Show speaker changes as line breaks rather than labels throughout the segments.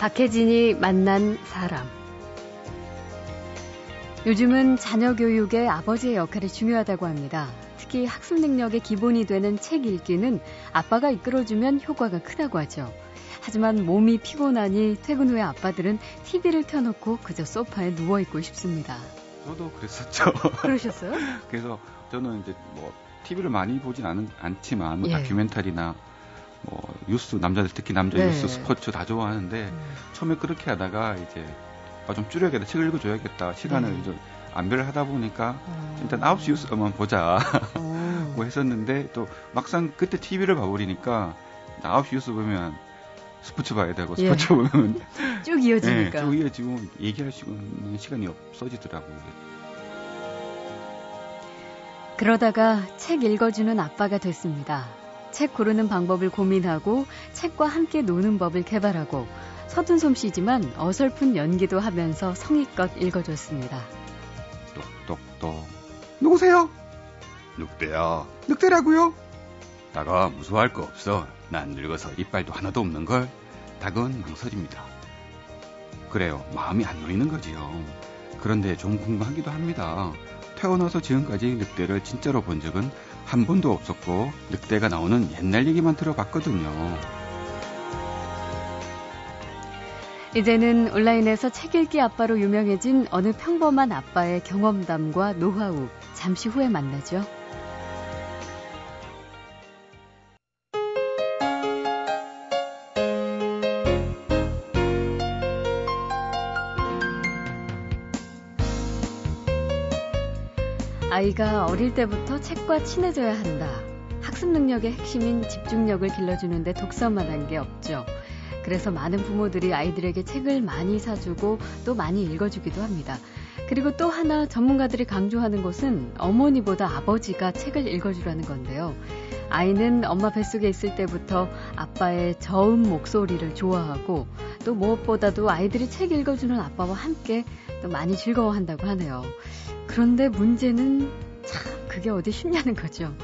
박혜진이 만난 사람. 요즘은 자녀 교육에 아버지의 역할이 중요하다고 합니다. 특히 학습 능력의 기본이 되는 책 읽기는 아빠가 이끌어주면 효과가 크다고 하죠. 하지만 몸이 피곤하니 퇴근 후에 아빠들은 TV를 켜놓고 그저 소파에 누워있고 싶습니다.
저도 그랬었죠.
그러셨어요?
그래서 저는 이제 뭐 TV를 많이 보진 않, 않지만 뭐 예. 다큐멘터리나 뭐 뉴스 남자들 특히 남자 네. 뉴스 스포츠 다 좋아하는데 음. 처음에 그렇게 하다가 이제 아, 좀 줄여야겠다 책 읽어줘야겠다 시간을 네. 좀 안배를 하다 보니까 어. 일단 9시 뉴스만 보자 어. 뭐 했었는데 또 막상 그때 TV를 봐버리니까 9시 뉴스 보면 스포츠 봐야 되고 예. 스포츠 보면
쭉 이어지니까
네, 쭉 이어지고 얘기할 수 있는 시간이 없어지더라고요.
그러다가 책 읽어주는 아빠가 됐습니다. 책 고르는 방법을 고민하고 책과 함께 노는 법을 개발하고 서툰 솜씨지만 어설픈 연기도 하면서 성의껏 읽어줬습니다.
똑똑똑. 누구세요?
늑대야.
늑대라고요?
다가 무서워할 거 없어. 난 늙어서 이빨도 하나도 없는 걸. 닭은 망설입니다. 그래요. 마음이 안 놓이는 거지요. 그런데 좀 궁금하기도 합니다. 태어나서 지금까지 늑대를 진짜로 본 적은 한 번도 없었고 늑대가 나오는 옛날 얘기만 들어봤거든요.
이제는 온라인에서 책 읽기 아빠로 유명해진 어느 평범한 아빠의 경험담과 노하우 잠시 후에 만나죠. 아이가 어릴 때부터 책과 친해져야 한다. 학습 능력의 핵심인 집중력을 길러주는데 독서만 한 게 없죠. 그래서 많은 부모들이 아이들에게 책을 많이 사주고 또 많이 읽어주기도 합니다. 그리고 또 하나 전문가들이 강조하는 것은 어머니보다 아버지가 책을 읽어주라는 건데요. 아이는 엄마 뱃속에 있을 때부터 아빠의 저음 목소리를 좋아하고 또 무엇보다도 아이들이 책 읽어주는 아빠와 함께 또 많이 즐거워한다고 하네요. 그런데 문제는 참 그게 어디 쉽냐는 거죠.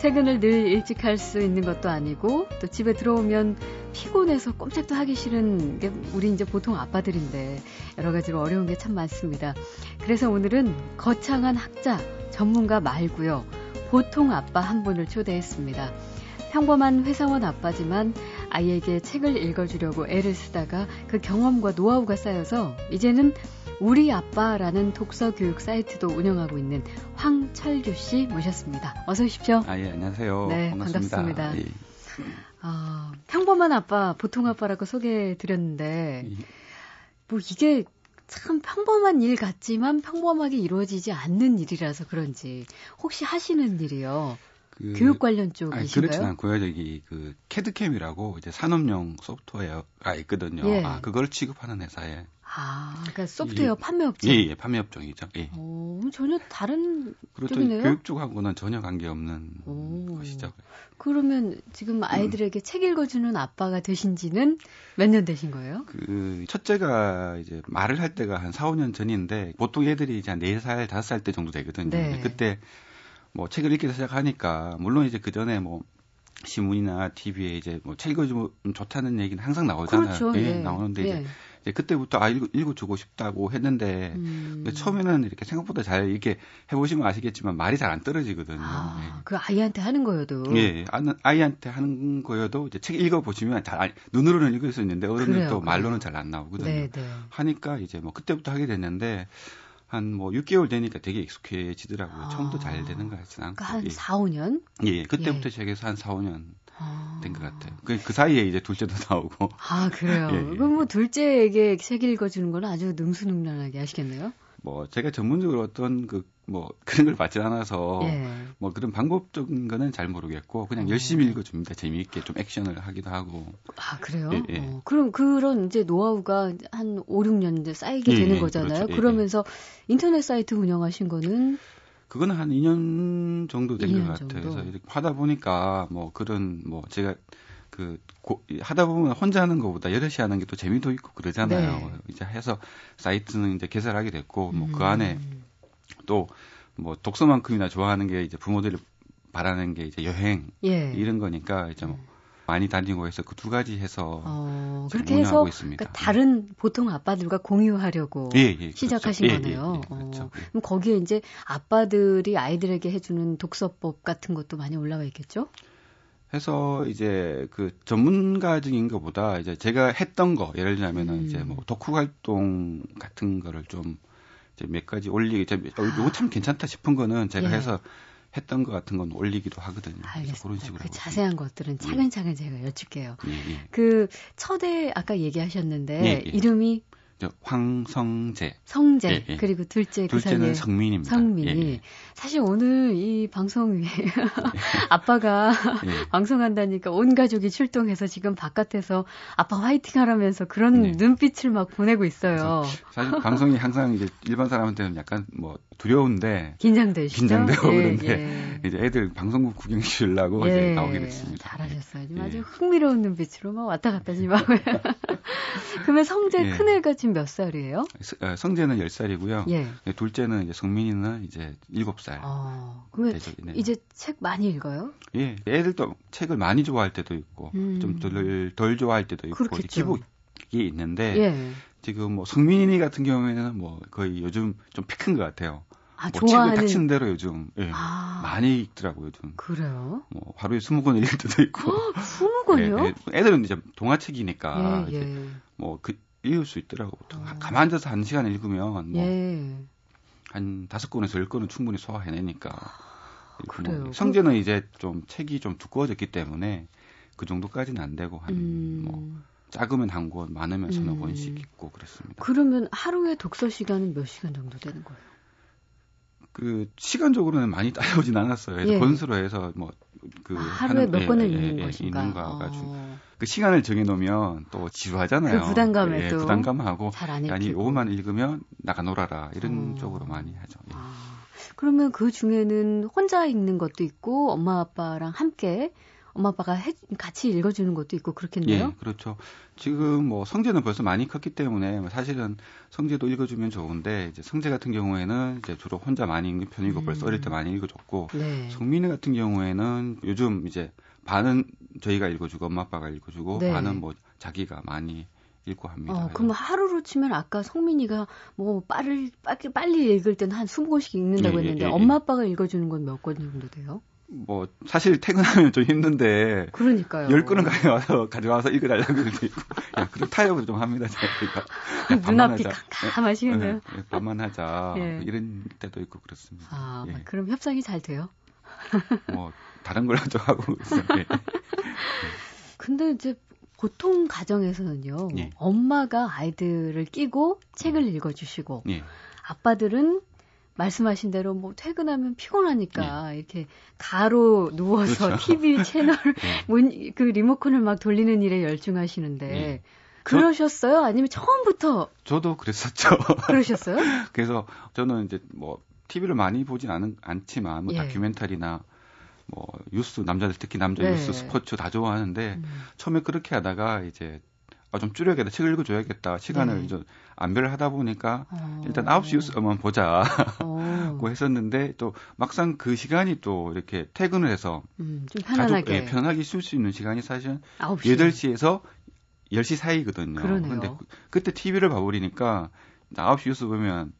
퇴근을 늘 일찍 할 수 있는 것도 아니고 또 집에 들어오면 피곤해서 꼼짝도 하기 싫은 게 우리 이제 보통 아빠들인데 여러 가지로 어려운 게 참 많습니다. 그래서 오늘은 거창한 학자, 전문가 말고요. 보통 아빠 한 분을 초대했습니다. 평범한 회사원 아빠지만 아이에게 책을 읽어주려고 애를 쓰다가 그 경험과 노하우가 쌓여서 이제는 우리 아빠라는 독서 교육 사이트도 운영하고 있는 황철규 씨 모셨습니다. 어서 오십시오.
아, 예, 안녕하세요.
네, 반갑습니다. 반갑습니다. 예. 아, 평범한 아빠, 보통 아빠라고 소개해 드렸는데, 예. 뭐 이게 참 평범한 일 같지만 평범하게 이루어지지 않는 일이라서 그런지, 혹시 하시는 일이요? 그, 교육 관련 쪽이신가요?
그렇진 않고요. 저기 그 캐드캠이라고 이제 산업용 소프트웨어가 있거든요. 예. 아, 그걸 취급하는 회사에
아, 그러니까 소프트웨어 예, 판매 업체.
예, 예, 판매 업종이죠. 예.
오, 전혀 다른
그렇죠.
쪽이네요.
교육 쪽하고는 전혀 관계없는 오. 것이죠.
그러면 지금 아이들에게 음. 책 읽어주는 아빠가 되신지는 몇 년 되신 거예요?
그 첫째가 이제 말을 할 때가 한 4, 5년 전인데 보통 애들이 이제 한 4살, 5살 때 정도 되거든요. 네. 그때 뭐 책을 읽기 시작하니까 물론 이제 그 전에 뭐 신문이나 TV에 이제 뭐 책 읽어주면 좋다는 얘기는 항상 나오잖아요.
그렇죠.
예, 예. 나오는데 이제 이제 그때부터 아 읽어, 읽어주고 싶다고 했는데 음. 근데 처음에는 이렇게 생각보다 잘 이렇게 해보시면 아시겠지만 말이 잘 안 떨어지거든요.
아, 예. 그 아이한테 하는 거여도
예, 아이한테 하는 거여도 이제 책 읽어보시면 잘 눈으로는 읽을 수 있는데 어른은 또 말로는 잘 안 나오거든요. 네, 네. 하니까 이제 뭐 그때부터 하게 됐는데 한 뭐 6개월 되니까 되게 익숙해지더라고요. 아. 처음부터 잘 되는 거 같지는 않고.
그러니까 한 예. 4, 5년?
예, 예. 그때부터 예. 시작해서 한 4, 5년 아. 된것 같아요. 그, 그 사이에 이제 둘째도 나오고.
아, 그래요? 예, 예. 그럼 뭐 둘째에게 책 읽어주는 건 아주 능수능란하게 하시겠네요?
뭐, 제가 전문적으로 어떤 그, 뭐, 그런 걸 받지 않아서, 예. 뭐, 그런 방법적인 거는 잘 모르겠고, 그냥 어. 열심히 읽어줍니다. 재미있게 좀 액션을 하기도 하고.
아, 그래요? 예, 예. 어, 그럼 그런 이제 노하우가 한 5, 6년 이제 쌓이게 예, 되는 예, 거잖아요. 그렇죠. 그러면서 인터넷 사이트 운영하신 거는
그거는 한 2년 정도 된 것 같아요. 그래서 이렇게 하다 보니까 뭐 그런 뭐 제가 그 고, 하다 보면 혼자 하는 것보다 여럿이 하는 게 또 재미도 있고 그러잖아요. 네. 이제 해서 사이트는 이제 개설하게 됐고 뭐그 음. 안에 또 뭐 독서만큼이나 좋아하는 게 이제 부모들이 바라는 게 이제 여행 예. 이런 거니까 이제 뭐 많이 다니고 해서 그 두 가지 해서 어,
그렇게 해서 그러니까 다른 보통 아빠들과 공유하려고 예, 예, 그렇죠. 시작하신 그렇죠. 거네요. 예, 예, 그렇죠. 어, 그럼 거기에 이제 아빠들이 아이들에게 해주는 독서법 같은 것도 많이 올라와 있겠죠?
해서 이제 그 전문가적인 것보다 이제 제가 했던 거 예를 들자면은 음. 이제 뭐 독후 활동 같은 거를 좀 몇 가지 올리기 어, 이거 참 괜찮다 싶은 거는 제가 예. 해서 했던 것 같은 건 올리기도 하거든요.
알겠습니다. 그런 식으로 그 자세한 것들은 예. 차근차근 예. 제가 여쭐게요. 예, 예. 그 첫애 아까 얘기하셨는데 예, 이름이
황성재.
성재. 예, 예. 그리고 둘째
그 둘째는 그 성민입니다.
성민이. 예, 예. 사실 오늘 이 방송 위에 아빠가 예. 방송한다니까 온 가족이 출동해서 지금 바깥에서 아빠 화이팅 하라면서 그런 네. 눈빛을 막 보내고 있어요.
사실 방송이 항상 이제 일반 사람한테는 약간 뭐 두려운데
긴장되시죠?
긴장되고 예, 그런데 이제 애들 방송국 구경 시키려고 이제 나오게 됐습니다.
잘하셨어요. 지금 아주 흥미로운 눈빛으로 막 왔다 갔다 지금 하고요. 그러면 성재 큰애가 지금 몇 살이에요?
어, 성재는 10살이고요. 예. 네, 둘째는 이제 성민이는 이제 7살. 아,
그러면 네. 이제 책 많이 읽어요?
예. 애들도 책을 많이 좋아할 때도 있고 음. 좀덜 덜 좋아할 때도 있고 기복이 있는데 예. 지금 뭐 성민이 같은 경우에는 뭐 거의 요즘 좀 피 큰 것 같아요. 아, 뭐 좋아하는... 책을 닥친 대로 요즘 예, 아... 많이 읽더라고요. 요즘.
그래요?
뭐 하루에 20권 읽을 때도 있고.
20권이요?
예, 예, 애들은 이제 동화책이니까 예, 예. 뭐그 읽을 수 있더라고. 어. 가만 앉아서 한 시간 읽으면 뭐 예. 한 다섯 권에서 열 권은 충분히 소화해내니까.
그래요.
뭐 성재는 이제 좀 책이 좀 두꺼워졌기 때문에 그 정도까지는 안 되고 한뭐 음... 작으면 한 권, 많으면 서너 음... 권씩 읽고 그랬습니다.
그러면 하루에 독서 시간은 몇 시간 정도 되는 거예요?
그 시간적으로는 많이 따라오진 않았어요. 그래서 예. 권수로 해서
뭐그 아, 하루에 몇 번을 예, 읽는 예, 것인가?
있는가 가지고 어. 그 시간을 정해놓으면 또 지루하잖아요.
그 부담감에
예,
또
부담감하고 아니 오후만 읽으면 나가 놀아라 이런 어. 쪽으로 많이 하죠. 예. 아,
그러면 그 중에는 혼자 읽는 것도 있고 엄마 아빠랑 함께 엄마 아빠가 해, 같이 읽어주는 것도 있고 그렇겠네요.
예, 그렇죠. 지금 뭐 성재는 벌써 많이 컸기 때문에 뭐 사실은 성재도 읽어주면 좋은데 이제 성재 같은 경우에는 이제 주로 혼자 많이 읽는 편이고 음. 벌써 어릴 때 많이 읽어줬고 네. 성민이 같은 경우에는 요즘 이제 반은 저희가 읽어주고 엄마 아빠가 읽어주고 네. 반은 뭐 자기가 많이 읽고 합니다.
어, 그럼 하루로 치면 아까 성민이가 뭐 빨리 빨리, 빨리 읽을 때는 한 20권씩 읽는다고 예, 예 했는데 예, 예, 엄마 아빠가 읽어주는 건 몇 권 정도 돼요?
뭐 사실 퇴근하면 좀 힘든데
그러니까요.
열 권은 가져와서 가져와서 읽어달라고 그래도 있고 야 그런 타협을 좀 합니다 저희가
눈앞이 캄캄하시겠네요.
네, 네, 반만 하자 네. 이런 때도 있고 그렇습니다.
아 예. 그럼 협상이 잘 돼요?
뭐 다른 걸 하죠 하고 있어요. 예.
근데 이제 보통 가정에서는요 예. 엄마가 아이들을 끼고 책을 읽어주시고 예. 아빠들은 말씀하신 대로 뭐 퇴근하면 피곤하니까 네. 이렇게 가로 누워서 그렇죠. TV 채널 네. 문, 그 리모컨을 막 돌리는 일에 열중하시는데 네. 그러셨어요? 아니면 처음부터?
저도 그랬었죠.
그러셨어요?
그래서 저는 이제 뭐 TV를 많이 보진 않은, 않지만 뭐 예. 다큐멘터리나 뭐 뉴스 남자들 특히 남자 네. 뉴스 스포츠 다 좋아하는데 음. 처음에 그렇게 하다가 이제 아, 좀 줄여야겠다. 책을 읽어줘야겠다. 시간을 네. 이제 안배를 하다 보니까 어. 일단 9시 뉴스만 보자고 어. 했었는데 또 막상 그 시간이 또 이렇게 퇴근을 해서
음, 좀 편안하게 가족,
예, 편하게 쉴 수 있는 시간이 사실은 9시. 8시에서 10시 사이거든요.
그러네요.
근데 그, 때 TV를 봐버리니까 9시 뉴스 보면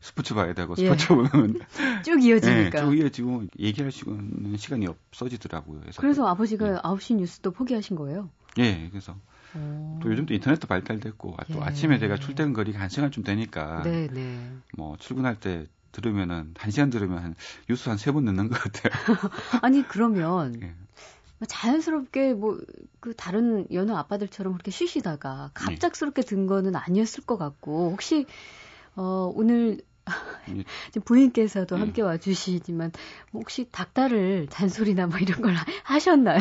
스포츠 봐야 되고 예. 스포츠 예. 보면
쭉 이어지니까
예, 쭉 이어지고 얘기할 수 있는 시간이 없어지더라고요.
그래서, 그래서 아버지가 예. 9시 뉴스도 포기하신 거예요?
예, 그래서 또 요즘 또 인터넷도 발달됐고 또 예. 아침에 제가 출퇴근 거리가 한 시간쯤 되니까 네, 네. 뭐 출근할 때 들으면은 한 시간 들으면 한 뉴스 한 세 번 듣는 것 같아요.
아니 그러면 예. 자연스럽게 뭐 그 다른 여느 아빠들처럼 그렇게 쉬시다가 갑작스럽게 든 거는 아니었을 것 같고 혹시 어 오늘 지금 부인께서도 예. 함께 와주시지만 혹시 닭다를 잔소리나 뭐 이런 걸 하셨나요?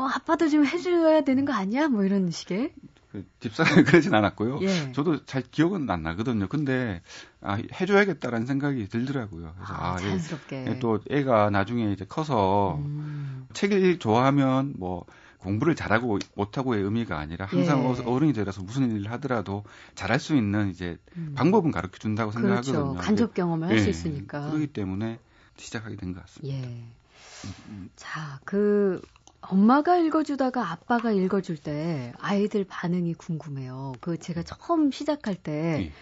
어, 아빠도 좀 해줘야 되는 거 아니야? 뭐 이런 식의.
그 집사가 그러진 않았고요. 예. 저도 잘 기억은 안 나거든요. 근데 아, 해줘야겠다라는 생각이 들더라고요.
그래서 아, 아 자연스럽게.
예, 또 애가 나중에 이제 커서 음. 책을 좋아하면 뭐 공부를 잘하고 못하고의 의미가 아니라 항상 예. 어른이 되어서 무슨 일을 하더라도 잘할 수 있는 이제 음. 방법은 가르쳐 준다고 그렇죠. 생각하거든요.
간접 경험을 할수 예. 있으니까.
그렇기 때문에 시작하게 된 것 같습니다.
예. 음, 음. 자, 그 엄마가 읽어주다가 아빠가 읽어줄 때 아이들 반응이 궁금해요. 그 제가 처음 시작할 때 예.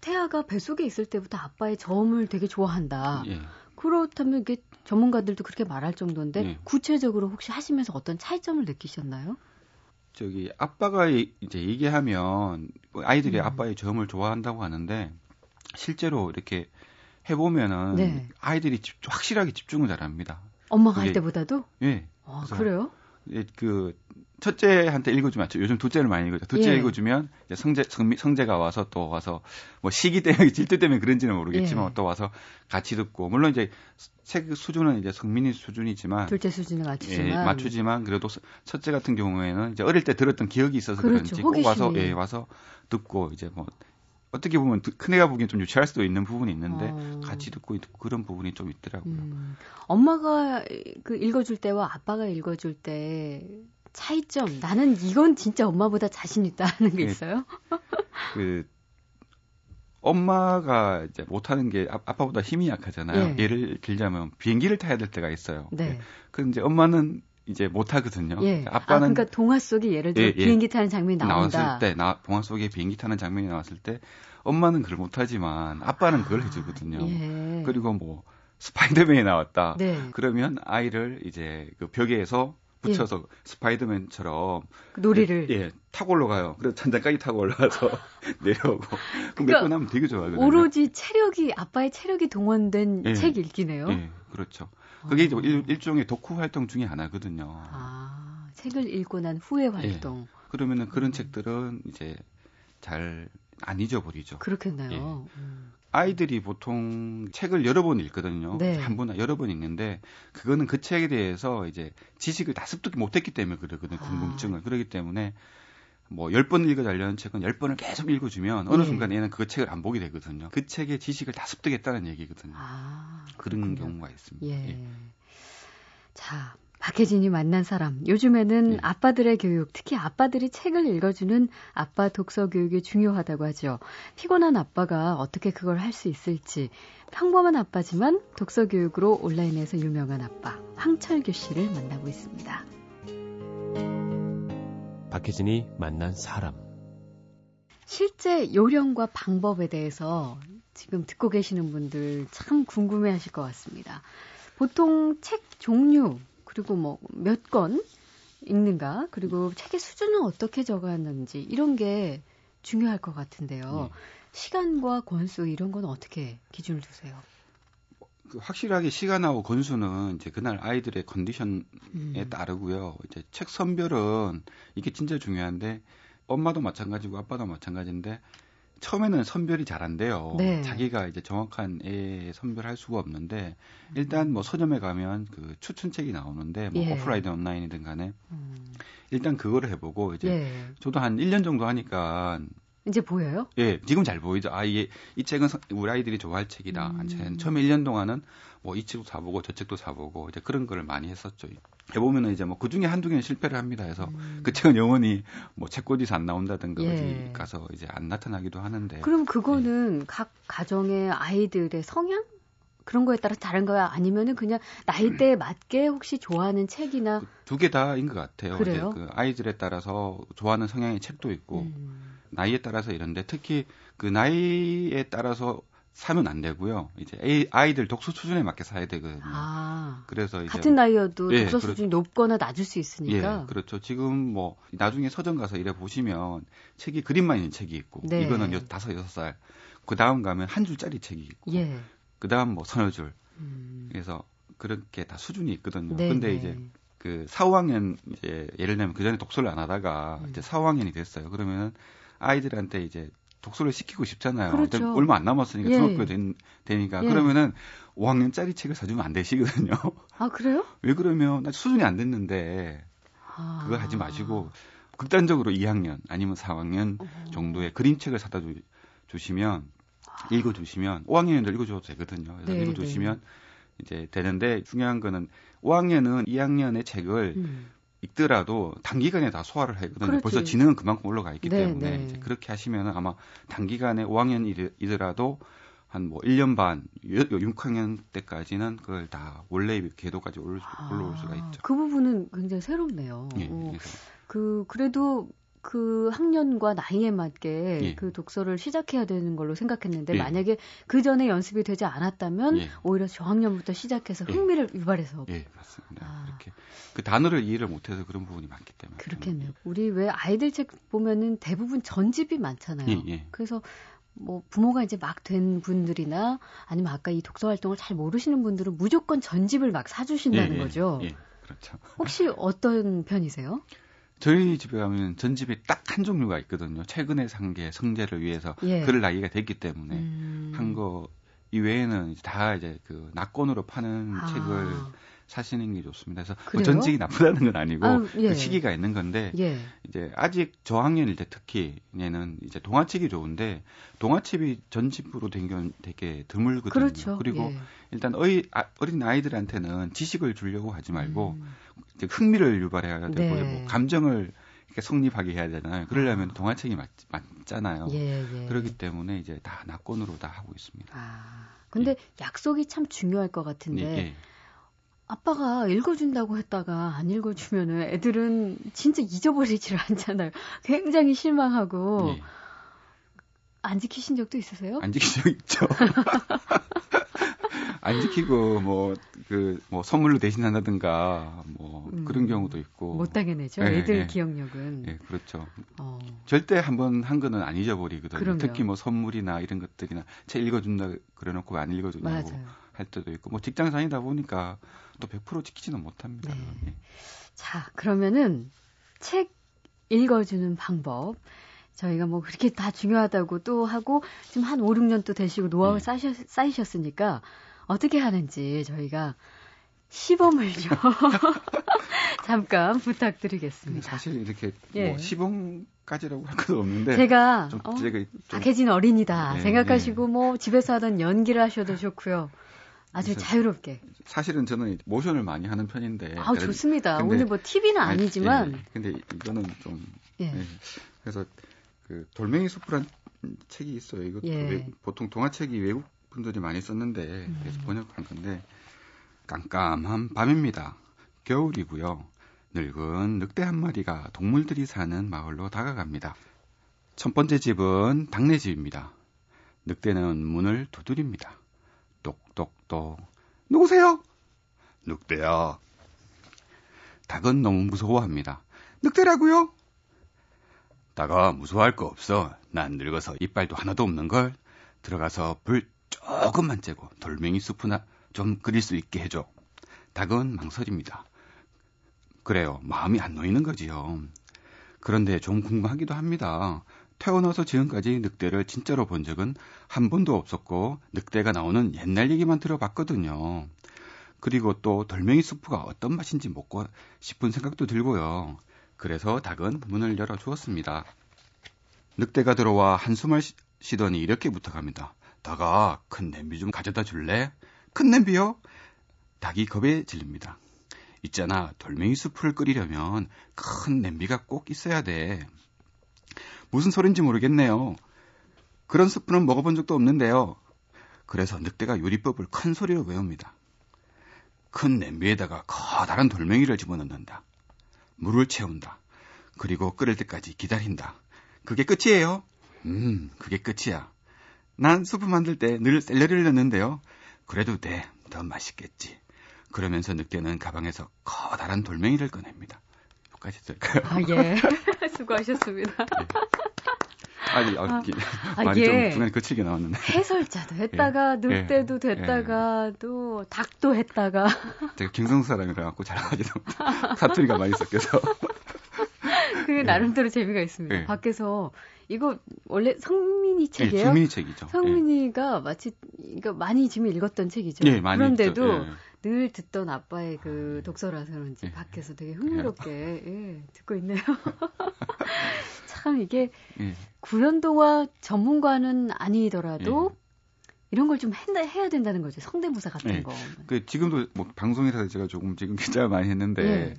태아가 뱃속에 있을 때부터 아빠의 저음을 되게 좋아한다. 예. 그렇다면 이게 전문가들도 그렇게 말할 정도인데 예. 구체적으로 혹시 하시면서 어떤 차이점을 느끼셨나요?
저기 아빠가 이제 얘기하면 아이들이 음. 아빠의 저음을 좋아한다고 하는데 실제로 이렇게 해보면은 네. 아이들이 집, 확실하게 집중을 잘합니다.
엄마가 할 때보다도?
예.
아, 그래요?
예, 그 첫째한테 읽어주면 요즘 둘째를 많이 읽어줘. 둘째 예. 읽어주면 이제 성재 성, 성재가 와서 또 와서 뭐 시기 때문에 질투 때문에 그런지는 모르겠지만 예. 또 와서 같이 듣고 물론 이제 책 수준은 이제 성민이 수준이지만
둘째 수준을 맞추지만
예, 맞추지만 그래도 첫째 같은 경우에는 이제 어릴 때 들었던 기억이 있어서 그렇죠. 그런지 꼭 와서 예 와서 듣고 이제 뭐 어떻게 보면 큰애가 보기엔 좀 유치할 수도 있는 부분이 있는데 어. 같이 듣고 그런 부분이 좀 있더라고요. 음.
엄마가 그 읽어줄 때와 아빠가 읽어줄 때 차이점 나는 이건 진짜 엄마보다 자신 있다 하는 게 네. 있어요?
그 엄마가 이제 못하는 게 아, 아빠보다 힘이 약하잖아요. 예. 를 들자면 비행기를 타야 될 때가 있어요. 네. 네. 그 이제 엄마는 이제 못 하거든요.
예. 아빠는 아, 그러니까 동화 속에 예를 들어 예, 예. 비행기 타는 장면이 나온다.
나왔을 때, 나, 동화 속에 비행기 타는 장면이 나왔을 때 엄마는 그걸 못 하지만 아빠는 그걸 아, 해주거든요. 예. 그리고 뭐 스파이더맨이 나왔다. 네. 그러면 아이를 이제 그 벽에서 붙여서 예. 스파이더맨처럼
그 놀이를
예, 예, 타고 올라가요. 그래서 천장까지 타고 올라가서 내려오고 그럼 그러니까 몇번 하면 되게 좋아하거든요.
오로지 체력이 아빠의 체력이 동원된 예. 책 읽기네요.
예, 그렇죠. 그게 어. 일, 일종의 독후 활동 중에 하나거든요.
아, 책을 읽고 난 후의 예. 활동.
그러면은 그런 음. 책들은 이제 잘 안 잊어버리죠.
그렇겠네요. 음.
아이들이 보통 책을 여러 번 읽거든요. 네. 한 번, 여러 번 읽는데, 그거는 그 책에 대해서 이제 지식을 다 습득 못했기 때문에 그러거든요. 아. 궁금증을. 아. 그러기 때문에, 뭐, 10번 읽어달라는 책은 10번을 계속 읽어주면, 어느 네. 순간 에는 그 책을 안 보게 되거든요. 그 책의 지식을 다 습득했다는 얘기거든요. 아, 그런. 경우가 있습니다. 예. 예.
자, 박혜진이 만난 사람. 요즘에는 네. 아빠들의 교육, 특히 아빠들이 책을 읽어주는 아빠 독서 교육이 중요하다고 하죠. 피곤한 아빠가 어떻게 그걸 할 수 있을지. 평범한 아빠지만 독서 교육으로 온라인에서 유명한 아빠, 황철규 씨를 만나고 있습니다.
박혜진이 만난 사람.
실제 요령과 방법에 대해서 지금 듣고 계시는 분들 참 궁금해 하실 것 같습니다. 보통 책 종류, 그리고 뭐몇건 읽는가, 그리고 책의 수준은 어떻게 적었는지 이런 게 중요할 것 같은데요. 네. 시간과 권수 이런 건 어떻게 기준을 두세요?
그 확실하게 시간하고 권수는 이제 그날 아이들의 컨디션에 음. 따르고요. 이제 책 선별은 이게 진짜 중요한데 엄마도 마찬가지고 아빠도 마찬가지인데 처음에는 선별이 잘 안 돼요. 네. 자기가 이제 정확한 애 선별할 수가 없는데 일단 뭐 서점에 가면 그 추천책이 나오는데 뭐 예. 오프라인 온라인이든 간에 음. 일단 그거를 해보고 이제 예. 저도 한 1년 정도 하니까
이제 보여요?
예, 지금 잘 보이죠. 아, 이게 이 책은 우리 아이들이 좋아할 책이다. 음. 처음에 1년 동안은 뭐 이 책도 사보고 저 책도 사보고 이제 그런 거를 많이 했었죠. 해보면은 이제 뭐 그 중에 한두 개는 실패를 합니다. 해서 음. 그 책은 영원히 뭐 책꽂이에서 안 나온다든가 예. 어디 가서 이제 안 나타나기도 하는데.
그럼 그거는 예. 각 가정의 아이들의 성향? 그런 거에 따라 다른 거야? 아니면은 그냥 나이대에 맞게 혹시 좋아하는 책이나
두 개 다인 것 같아요. 그래요? 그 아이들에 따라서 좋아하는 성향의 책도 있고 음. 나이에 따라서 이런데 특히 그 나이에 따라서 사면 안 되고요. 이제 아이들 독서 수준에 맞게 사야 되거든요. 아,
그래서 이제 같은 나이여도 예, 독서 그렇, 수준이 높거나 낮을 수 있으니까.
예, 그렇죠. 지금 뭐 나중에 서점 가서 이래 보시면 책이 그림만 있는 책이 있고 네. 이거는 다섯 여섯 살. 그 다음 가면 한 줄짜리 책이 있고. 예. 그 다음 뭐 서너 줄. 음. 그래서 그렇게 다 수준이 있거든요. 네, 근데 네. 이제 그 4, 5학년 이제 예를 들면 그 전에 독서를 안 하다가 음. 이제 4, 5학년이 됐어요. 그러면 아이들한테 이제 독서를 시키고 싶잖아요. 그렇죠. 얼마 안 남았으니까 예. 중학교 된, 되니까 예. 그러면은 5학년짜리 책을 사주면 안 되시거든요.
아 그래요?
왜 그러면 나 수준이 안 됐는데 아. 그거 하지 마시고 극단적으로 2학년 아니면 4학년 어. 정도의 그림책을 사다 주, 주시면 아. 읽어 주시면 5학년도 읽어 줘도 되거든요. 그래서 네, 읽어 주시면 네. 이제 되는데 중요한 거는 5학년은 2학년의 책을 음. 읽더라도 단기간에 다 소화를 하거든요. 그렇지. 벌써 지능은 그만큼 올라가 있기 네, 때문에 네. 이제 그렇게 하시면 아마 단기간에 5학년이더라도 한 뭐 1년 반, 6학년 때까지는 그걸 다 원래 궤도까지 올라, 올라올 수가 있죠.
그 부분은 굉장히 새롭네요. 예, 어, 그 그래도 그 학년과 나이에 맞게 예. 그 독서를 시작해야 되는 걸로 생각했는데 예. 만약에 그 전에 연습이 되지 않았다면 예. 오히려 저학년부터 시작해서 예. 흥미를 유발해서
예 맞습니다 아. 이렇게 그 단어를 이해를 못해서 그런 부분이 많기 때문에
그렇겠네요 우리 왜 아이들 책 보면은 대부분 전집이 많잖아요 예, 예. 그래서 뭐 부모가 이제 막 된 분들이나 아니면 아까 이 독서 활동을 잘 모르시는 분들은 무조건 전집을 막 사주신다는 거죠.
예, 그렇죠.
혹시 어떤 편이세요?
저희 집에 가면 전집이 딱한 종류가 있거든요. 최근에 산 게 성재를 위해서 예. 그럴 나이가 됐기 때문에 음. 한거 이외에는 다 이제 그 낙권으로 파는 아. 책을 사시는 게 좋습니다. 그래서 뭐 전직이 나쁘다는 건 아니고 아, 예. 그 시기가 있는 건데 예. 이제 아직 저학년일 때 특히 얘는 이제 동화책이 좋은데 동화책이 전집으로 된 건 되게 드물거든요. 그렇죠. 그리고 예. 일단 어이, 아, 어린 아이들한테는 지식을 주려고 하지 말고 음. 이제 흥미를 유발해야 되고 네. 뭐 감정을 이렇게 성립하게 해야 되잖아요. 그러려면 아. 동화책이 맞, 맞잖아요. 예, 예. 그렇기 때문에 이제 다 낙권으로 다 하고 있습니다.
아, 근데 예. 약속이 참 중요할 것 같은데 예, 예. 아빠가 읽어준다고 했다가 안 읽어주면은 애들은 진짜 잊어버리지를 않잖아요. 굉장히 실망하고 예. 안 지키신 적도 있으세요?
안 지킨 적 있죠. 안 지키고 뭐 그뭐 뭐 선물로 대신한다든가 뭐 음, 그런 경우도 있고
못 당해내죠. 네, 애들 네. 기억력은.
네, 그렇죠. 어. 절대 한번 한 거는 안 잊어버리거든요. 그럼요. 특히 뭐 선물이나 이런 것들이나 책 읽어준다 그래놓고 안 읽어주냐고 맞아요. 할 때도 있고 뭐 직장 다니다 보니까 또 100% 지키지는 못합니다. 네. 네.
자 그러면은 책 읽어주는 방법. 저희가 뭐 그렇게 다 중요하다고 또 하고 지금 한 5, 6년 또 되시고 노하우 네. 쌓이셨, 쌓이셨으니까 어떻게 하는지 저희가 시범을 좀 잠깐 부탁드리겠습니다.
사실 이렇게 예. 뭐 시범까지라고 할 것도 없는데
제가 좀, 어, 제가 좀, 박혜진 어린이다 예, 생각하시고 예. 뭐 집에서 하던 연기를 하셔도 좋고요. 아주 자유롭게.
사실은 저는 모션을 많이 하는 편인데.
아 좋습니다. 근데, 오늘 뭐 TV는 아니지만. 예,
근데 이거는 좀. 예. 예. 그래서 그 돌멩이 숲이란 책이 있어요. 이것도 예. 보통 동화책이 외국 분들이 많이 썼는데 음. 그래서 번역한 건데 깜깜한 밤입니다. 겨울이고요. 늙은 늑대 한 마리가 동물들이 사는 마을로 다가갑니다. 첫 번째 집은 당내 집입니다. 늑대는 문을 두드립니다. 똑똑똑. 누구세요? 늑대야. 닭은 너무 무서워합니다. 늑대라고요? 닭아 무서워할 거 없어. 난 늙어서 이빨도 하나도 없는 걸. 들어가서 불 조금만 째고 돌멩이 수프나 좀 끓일 수 있게 해줘. 닭은 망설입니다. 그래요. 마음이 안 놓이는 거지요. 그런데 좀 궁금하기도 합니다. 태어나서 지금까지 늑대를 진짜로 본 적은 한 번도 없었고 늑대가 나오는 옛날 얘기만 들어봤거든요. 그리고 또 돌멩이 수프가 어떤 맛인지 먹고 싶은 생각도 들고요. 그래서 닭은 문을 열어 주었습니다. 늑대가 들어와 한숨을 쉬더니 이렇게 부탁합니다. 닭아, 큰 냄비 좀 가져다 줄래? 큰 냄비요? 닭이 겁에 질립니다. 있잖아, 돌멩이 수프를 끓이려면 큰 냄비가 꼭 있어야 돼. 무슨 소린지 모르겠네요. 그런 스프는 먹어본 적도 없는데요. 그래서 늑대가 요리법을 큰 소리로 외웁니다. 큰 냄비에다가 커다란 돌멩이를 집어넣는다. 물을 채운다. 그리고 끓을 때까지 기다린다. 그게 끝이에요. 음, 그게 끝이야. 난 수프 만들 때 늘 샐러리를 넣는데요. 그래도 돼. 더 맛있겠지. 그러면서 늑대는 가방에서 커다란 돌멩이를 꺼냅니다. 여기까지 쓸까요?
아, 예. 수고하셨습니다. 예.
아니, 아, 아, 아 많이 좀 중간에 거칠게 나왔는데.
해설자도 했다가, 예, 늑대도 예, 됐다가, 예. 또 닭도 했다가.
제가 경성 사람이라 갖고 잘하지도 사투리가 많이 섞여서.
그게 나름대로 재미가 있습니다. 밖에서 이거 원래 성민이 네, 책이에요?
네, 성민이 책이죠.
성민이가 네. 마치 이거 많이 지금 읽었던 책이죠. 네, 많이 그런데도 네. 늘 듣던 아빠의 그 독서라서 그런지 네. 밖에서 되게 흥미롭게 예, 듣고 있네요. 참 이게 구연동화 전문가는 아니더라도 이런 걸 좀 해야 된다는 거죠. 성대모사 같은 거.
그 지금도 뭐 방송에서 제가 조금 지금 기자를 많이 했는데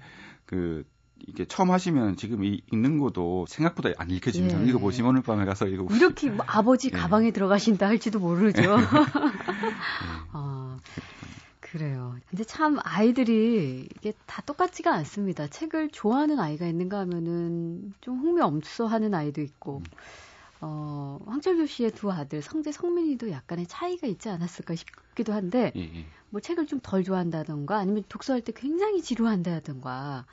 그 이게 처음 하시면 지금 이, 읽는 것도 생각보다 안 읽혀집니다. 예. 읽어보시면 오늘 밤에 가서 이거
이렇게 뭐 아버지 예. 가방에 들어가신다 할지도 모르죠. 예. 어, 그래요. 근데 참 아이들이 이게 다 똑같지가 않습니다. 책을 좋아하는 아이가 있는가 하면은 좀 흥미 없어 하는 아이도 있고. 음. 어, 황철규 씨의 두 아들, 성재, 성민이도 약간의 차이가 있지 않았을까 싶기도 한데, 예, 예. 뭐 책을 좀 덜 좋아한다던가, 아니면 독서할 때 굉장히 지루한다던가,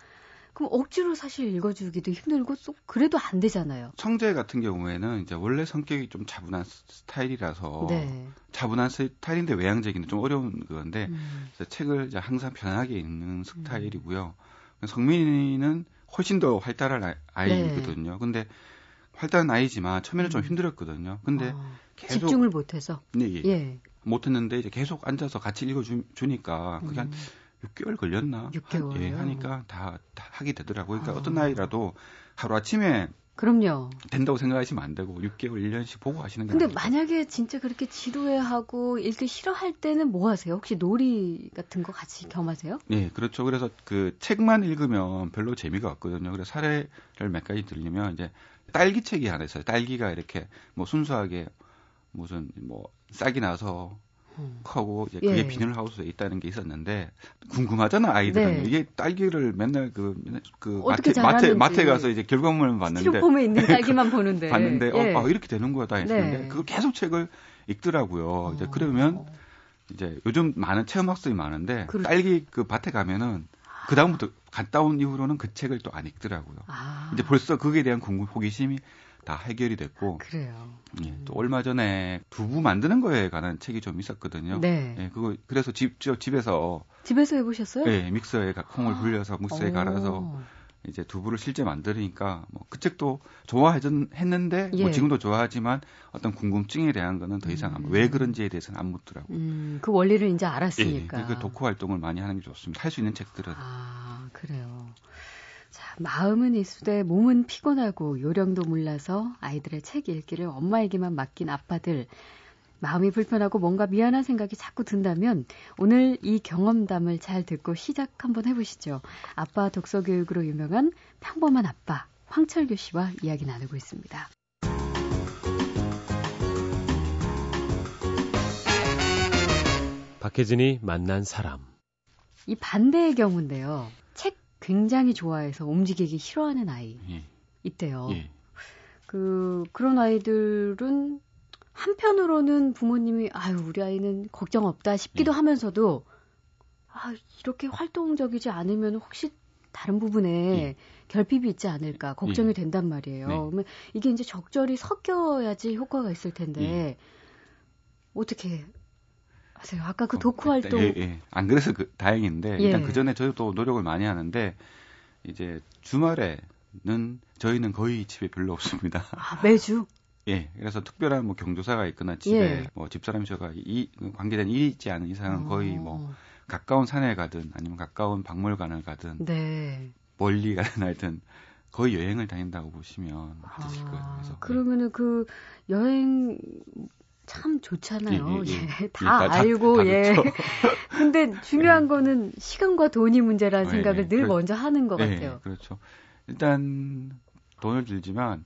그럼 억지로 사실 읽어주기도 힘들고, 또 그래도 안 되잖아요.
성재 같은 경우에는 이제 원래 성격이 좀 차분한 스타일이라서, 네. 차분한 스타일인데 외향적인 좀 어려운 건데, 음. 책을 이제 항상 편하게 읽는 스타일이고요. 음. 성민이는 훨씬 더 활달한 아이거든요. 네. 근데 활달한 아이지만 처음에는 좀 음. 힘들었거든요. 근데 어,
계속 집중을 못해서
네, 예. 예. 못했는데 이제 계속 앉아서 같이 읽어주니까 그게 한 6개월 음. 걸렸나?
6개월.
예, 하니까 다, 다 하게 되더라고요. 그러니까 아. 어떤 아이라도 하루 아침에
그럼요.
된다고 생각하시면 안 되고 6개월, 1년씩 보고 하시는 게
근데 아니죠. 만약에 진짜 그렇게 지루해하고 읽기 싫어할 때는 뭐 하세요? 혹시 놀이 같은 거 같이 겸하세요?
네, 그렇죠. 그래서 그 책만 읽으면 별로 재미가 없거든요. 그래서 사례를 몇 가지 들리면 이제 딸기 책이 하나 있어요. 딸기가 이렇게 뭐 순수하게 무슨 뭐 싹이 나서 음. 커고 이제 그게 예. 비닐하우스에 있다는 게 있었는데 궁금하잖아 아이들은 네. 이게 딸기를 맨날 그, 그 마트, 마트 마트에 가서 이제 결과물을 봤는데
스티로폼에 있는 딸기만 보는데
봤는데 어, 예. 어, 아, 이렇게 되는 거다 했는데 네. 그걸 계속 책을 읽더라고요. 어. 이제 그러면 이제 요즘 많은 체험 학습이 많은데 그렇... 딸기 그 밭에 가면은 그 다음부터 갔다 온 이후로는 그 책을 또 안 읽더라고요. 아. 이제 벌써 그게 대한 궁금 호기심이 다 해결이 됐고.
그래요.
예, 또 얼마 전에 두부 만드는 거에 관한 책이 좀 있었거든요. 네. 예, 그거 그래서 직접 집에서
집에서 해보셨어요?
네, 믹서에 콩을 불려서 믹서에 갈아서 이제 두부를 실제 만드니까 뭐 그 책도 좋아했는데 뭐 예. 뭐 지금도 좋아하지만 어떤 궁금증에 대한 거는 더 이상 음. 왜 그런지에 대해서는 안 묻더라고요. 음,
그 원리를 이제 알았으니까.
예, 그 독후 활동을 많이 하는 게 좋습니다. 할 수 있는 책들은.
아 그래요. 자, 마음은 이수대 몸은 피곤하고 요령도 몰라서 아이들의 책 읽기를 엄마에게만 맡긴 아빠들. 마음이 불편하고 뭔가 미안한 생각이 자꾸 든다면 오늘 이 경험담을 잘 듣고 시작 한번 해보시죠. 아빠 독서 교육으로 유명한 평범한 아빠 황철규 씨와 이야기 나누고 있습니다.
박혜진이 만난 사람.
이 반대의 경우인데요. 책 굉장히 좋아해서 움직이기 싫어하는 아이 예. 있대요. 예. 그 그런 아이들은 한편으로는 부모님이 아유 우리 아이는 걱정 없다 싶기도 예. 하면서도 아 이렇게 활동적이지 않으면 혹시 다른 부분에 예. 결핍이 있지 않을까 걱정이 예. 된단 말이에요. 네. 그러면 이게 이제 적절히 섞여야지 효과가 있을 텐데 예. 어떻게 하세요? 아까 그 어, 독후 활동
예, 예. 안 그래서 그, 다행인데 일단 그 전에 저희도 노력을 많이 하는데 이제 주말에는 저희는 거의 집에 별로 없습니다.
아, 매주?
예, 그래서 특별한 뭐 경조사가 있거나 집에 예. 뭐 집사람이 저가 이 관계된 일이 있지 않은 이상은 거의 뭐 어. 가까운 산에 가든 아니면 가까운 박물관을 가든 네. 멀리 가든 하여튼 거의 여행을 다닌다고 보시면 되실 거예요.
아, 그래서 그러면은 네. 그 여행 참 좋잖아요. 예, 예, 예. 예 다, 다, 알고 다, 다 예. 근데 중요한 예. 거는 시간과 돈이 문제라는 어, 생각을 늘 그래, 먼저 하는 것 같아요.
그렇죠. 일단 돈을 들지만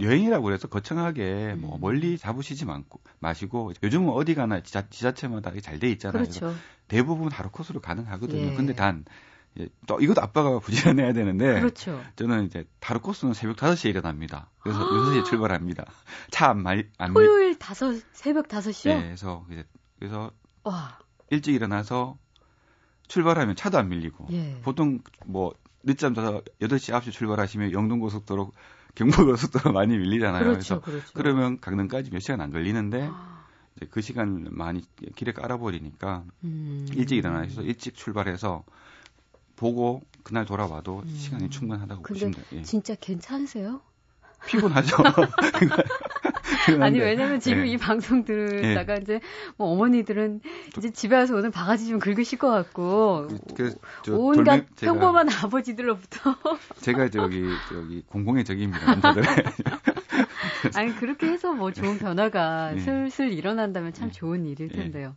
여행이라고 해서 거창하게 뭐 음. 멀리 잡으시지 않고 마시고 요즘은 어디 가나 지자, 지자체마다 잘 돼 있잖아요.
그렇죠.
대부분 하루 코스로 가능하거든요. 예. 근데 단 예, 또 이것도 아빠가 부지런해야 되는데
그렇죠.
저는 이제 다루 코스는 새벽 5시에 일어납니다. 그래서 아~ 6시에 출발합니다. 차 안 말, 안
토요일 5 새벽 5시요?
네, 그래서 이제 그래서 와. 일찍 일어나서 출발하면 차도 안 밀리고 예. 보통 뭐 늦잠 자서 8시 9시 출발하시면 영동고속도로 경부고속도로 많이 밀리잖아요.
그렇죠,
그래서
그렇죠.
그러면 강릉까지 몇 시간 안 걸리는데 아. 이제 그 시간을 많이 길에 깔아버리니까 음. 일찍 일어나서 일찍 출발해서 보고 그날 돌아와도 음. 시간이 충분하다고 보시면 돼요.
예. 진짜 괜찮으세요?
피곤하죠.
아니 왜냐면 지금 네. 이 방송 들다가 네. 이제 뭐 어머니들은 이제 집에 와서 오늘 바가지 좀 긁으실 것 같고 그, 그 온갖 돌 평범한 아버지들로부터
제가 저기 저기 공공의 적입니다. 남자들.
아니 그렇게 해서 뭐 좋은 변화가 네. 슬슬 일어난다면 참 네. 좋은 일일 네. 텐데요.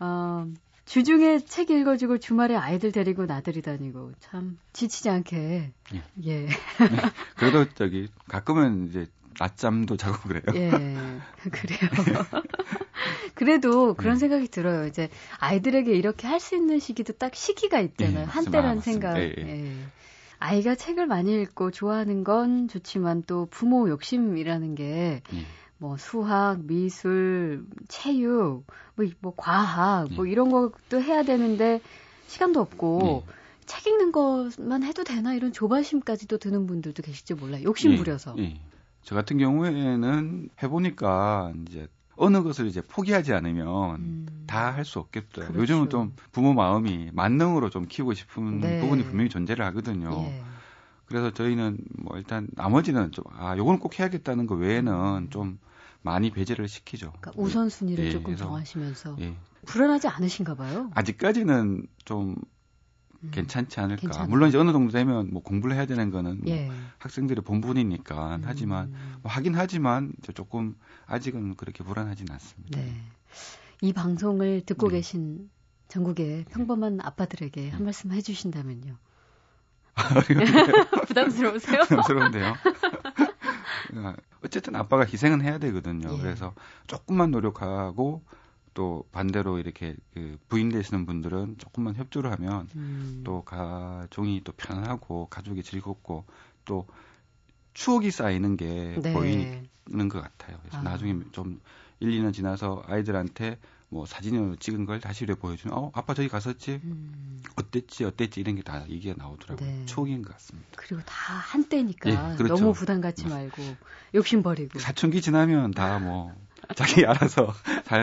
어, 주중에 책 읽어주고 주말에 아이들 데리고 나들이 다니고 참 지치지 않게. 예. 예.
그래도 저기 가끔은 이제 낮잠도 자고 그래요.
예. 그래요. 그래도 그런 네. 생각이 들어요. 이제 아이들에게 이렇게 할 수 있는 시기도 딱 시기가 있잖아요. 예, 한때란 생각. 예, 예. 예. 아이가 책을 많이 읽고 좋아하는 건 좋지만 또 부모 욕심이라는 게 예. 뭐 수학, 미술, 체육, 뭐, 뭐 과학, 뭐 예. 이런 것도 해야 되는데 시간도 없고 예. 책 읽는 것만 해도 되나 이런 조바심까지도 드는 분들도 계실지 몰라요. 욕심 부려서. 예.
저 같은 경우에는 해보니까 이제 어느 것을 이제 포기하지 않으면 음. 다할 수 없겠더라고요. 그렇죠. 요즘은 좀 부모 마음이 만능으로 좀 키우고 싶은 네. 부분이 분명히 존재를 하거든요. 예. 그래서 저희는 뭐 일단 나머지는 좀, 아, 요건 꼭 해야겠다는 거 외에는 음. 좀 많이 배제를 시키죠.
그러니까 우선순위를 예, 조금 정하시면서. 예. 불안하지 않으신가 봐요?
아직까지는 좀 음. 괜찮지 않을까. 괜찮아. 물론 이제 어느 정도 되면 뭐 공부를 해야 되는 거는 뭐 예. 학생들의 본분이니까 음. 하지만 뭐 하긴 하지만 조금 아직은 그렇게 불안하진 않습니다. 네.
이 방송을 듣고 네. 계신 전국의 평범한 아빠들에게 한 네. 말씀 해주신다면요. 부담스러우세요?
부담스러운데요. 어쨌든 아빠가 희생은 해야 되거든요. 예. 그래서 조금만 노력하고 또 반대로 이렇게 그 부인 되시는 분들은 조금만 협조를 하면 음. 또 가정이 또 편하고 가족이 즐겁고 또 추억이 쌓이는 게 네. 보이는 것 같아요. 그래서 아. 나중에 좀 1, 2년 지나서 아이들한테 뭐 사진으로 찍은 걸 다시 이렇게 보여주면 어 아빠 저기 갔었지 음. 어땠지 어땠지 이런 게 다 얘기가 나오더라고요 네. 추억인 것 같습니다
그리고 다 한때니까 네, 그렇죠. 너무 부담 갖지 말고 욕심 버리고
사춘기 지나면 다 뭐 자기 알아서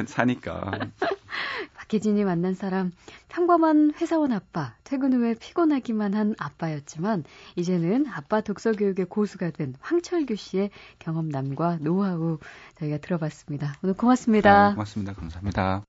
사니까
박혜진이 만난 사람 평범한 회사원 아빠, 퇴근 후에 피곤하기만 한 아빠였지만 이제는 아빠 독서 교육의 고수가 된 황철규 씨의 경험담과 노하우 저희가 들어봤습니다. 오늘 고맙습니다.
아, 고맙습니다. 감사합니다.